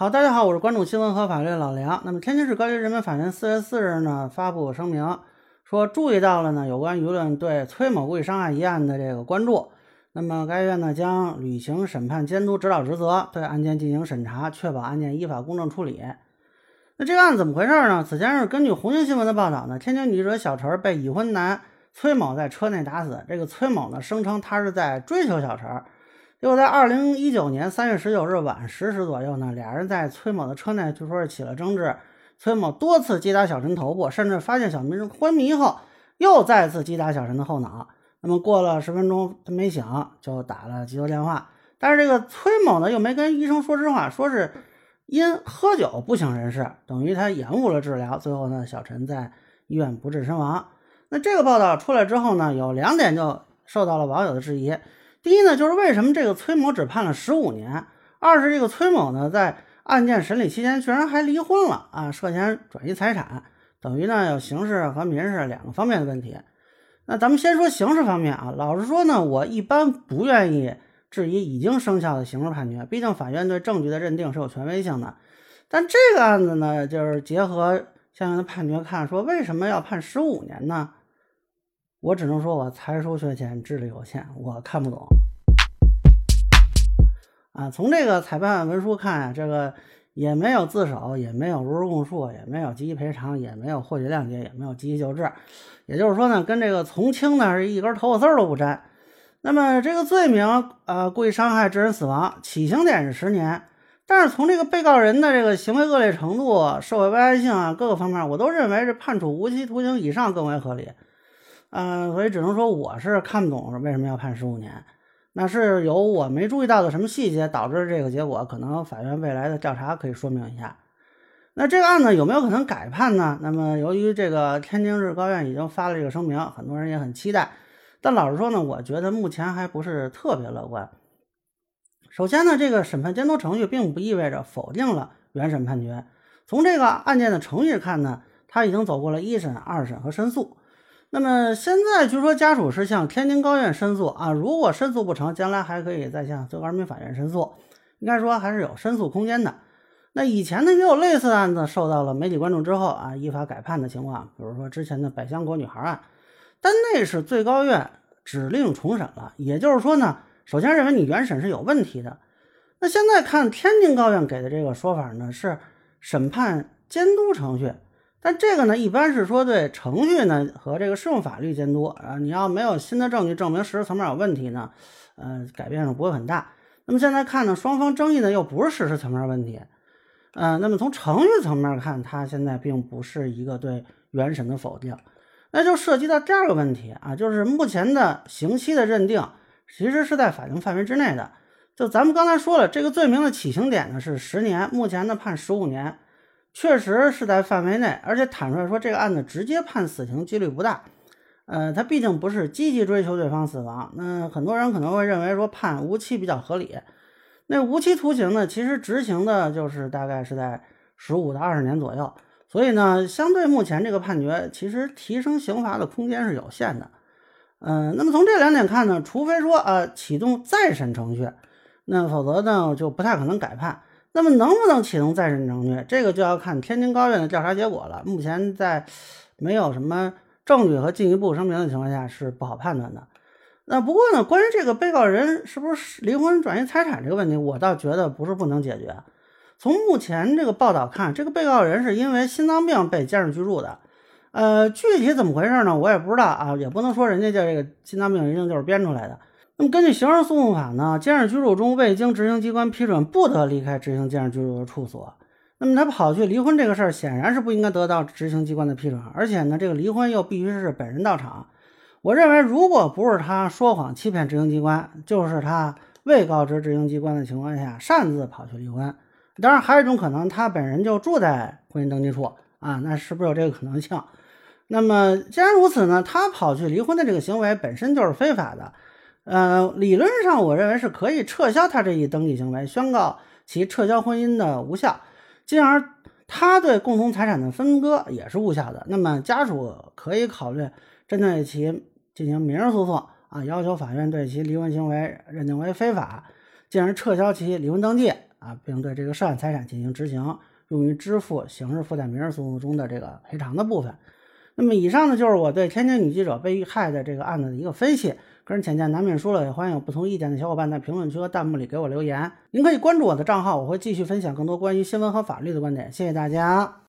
好，大家好，我是关注新闻和法律的老梁。那么，天津市高级人民法院四月四日呢发布声明，说注意到了呢有关舆论对崔某故意伤害一案的这个关注。那么，该院呢将履行审判监督指导职责，对案件进行审查，确保案件依法公正处理。那这个案子怎么回事呢？此前是根据红星新闻的报道呢，天津女记者小陈被已婚男崔某在车内打死。这个崔某呢声称他是在追求小陈。又在二零一九年三月十九日晚十时左右呢，俩人在崔某的车内据说是起了争执。崔某多次击打小陈头部，甚至发现小陈昏迷后，又再次击打小陈的后脑。那么过了十分钟，他没醒，就打了急救电话。但是这个崔某呢，又没跟医生说实话，说是因喝酒不省人事，等于他延误了治疗。最后呢，小陈在医院不治身亡。那这个报道出来之后呢，有两点就受到了网友的质疑。第一呢，就是为什么这个崔某只判了十五年？二是这个崔某呢，在案件审理期间居然还离婚了啊，涉嫌转移财产，等于呢有刑事和民事两个方面的问题。那咱们先说刑事方面啊，老实说呢，我一般不愿意质疑已经生效的刑事判决，毕竟法院对证据的认定是有权威性的。但这个案子呢，就是结合相应的判决看，说为什么要判十五年呢？我只能说，我才疏学浅，智力有限，我看不懂。啊，从这个裁判文书看啊，这个也没有自首，也没有如实供述，也没有积极赔偿，也没有获取谅解，也没有积极救治。也就是说呢，跟这个从轻呢是一根头发丝都不沾。那么这个罪名，呃，故意伤害致人死亡，起刑点是十年，但是从这个被告人的这个行为恶劣程度、社会危害性啊各个方面，我都认为是判处无期徒刑以上更为合理。嗯，所以只能说我是看不懂为什么要判十五年，那是有我没注意到的什么细节导致这个结果？可能法院未来的调查可以说明一下。那这个案子有没有可能改判呢？那么由于这个天津市高院已经发了这个声明，很多人也很期待。但老实说呢，我觉得目前还不是特别乐观。首先呢，这个审判监督程序并不意味着否定了原审判决。从这个案件的程序看呢，他已经走过了一审、二审和申诉。那么现在据说家属是向天津高院申诉啊，如果申诉不成，将来还可以再向最高人民法院申诉，应该说还是有申诉空间的。那以前呢也有类似的案子受到了媒体关注之后啊，依法改判的情况，比如说之前的百香果女孩案，但那是最高院指令重审了，也就是说呢，首先认为你原审是有问题的。那现在看天津高院给的这个说法呢，是审判监督程序。但这个呢，一般是说对程序呢和这个适用法律监督啊，你要没有新的证据证明事实层面有问题呢，呃，改变是不会很大。那么现在看呢，双方争议呢又不是事实层面问题，呃，那么从程序层面看，它现在并不是一个对原审的否定，那就涉及到第二个问题啊，就是目前的刑期的认定其实是在法定范围之内的。就咱们刚才说了，这个罪名的起刑点呢是十年，目前呢判十五年。确实是在范围内，而且坦率说，这个案子直接判死刑几率不大。呃，他毕竟不是积极追求对方死亡。那很多人可能会认为说判无期比较合理。那无期徒刑呢，其实执行的就是大概是在十五到二十年左右。所以呢，相对目前这个判决，其实提升刑罚的空间是有限的。嗯，那么从这两点看呢，除非说呃启动再审程序，那否则呢就不太可能改判。那么能不能启动再审程序，这个就要看天津高院的调查结果了。目前在没有什么证据和进一步声明的情况下，是不好判断的。那不过呢，关于这个被告人是不是离婚转移财产这个问题，我倒觉得不是不能解决。从目前这个报道看，这个被告人是因为心脏病被监视居住的。呃，具体怎么回事呢？我也不知道啊，也不能说人家这个心脏病一定就是编出来的。那么根据刑事诉讼法呢，监视居住中未经执行机关批准，不得离开执行监视居住的处所。那么他跑去离婚这个事儿，显然是不应该得到执行机关的批准，而且呢，这个离婚又必须是本人到场。我认为，如果不是他说谎欺骗执行机关，就是他未告知执行机关的情况下擅自跑去离婚。当然，还有一种可能，他本人就住在婚姻登记处啊，那是不是有这个可能性？那么既然如此呢，他跑去离婚的这个行为本身就是非法的。呃，理论上我认为是可以撤销他这一登记行为，宣告其撤销婚姻的无效，进而他对共同财产的分割也是无效的。那么家属可以考虑针对其进行民事诉讼啊，要求法院对其离婚行为认定为非法，进而撤销其离婚登记啊，并对这个涉案财产进行执行，用于支付刑事附带民事诉讼中的这个赔偿的部分。那么以上呢，就是我对天津女记者被遇害的这个案子的一个分析。个人浅见难免说了，也欢迎有不同意见的小伙伴在评论区和弹幕里给我留言。您可以关注我的账号，我会继续分享更多关于新闻和法律的观点。谢谢大家。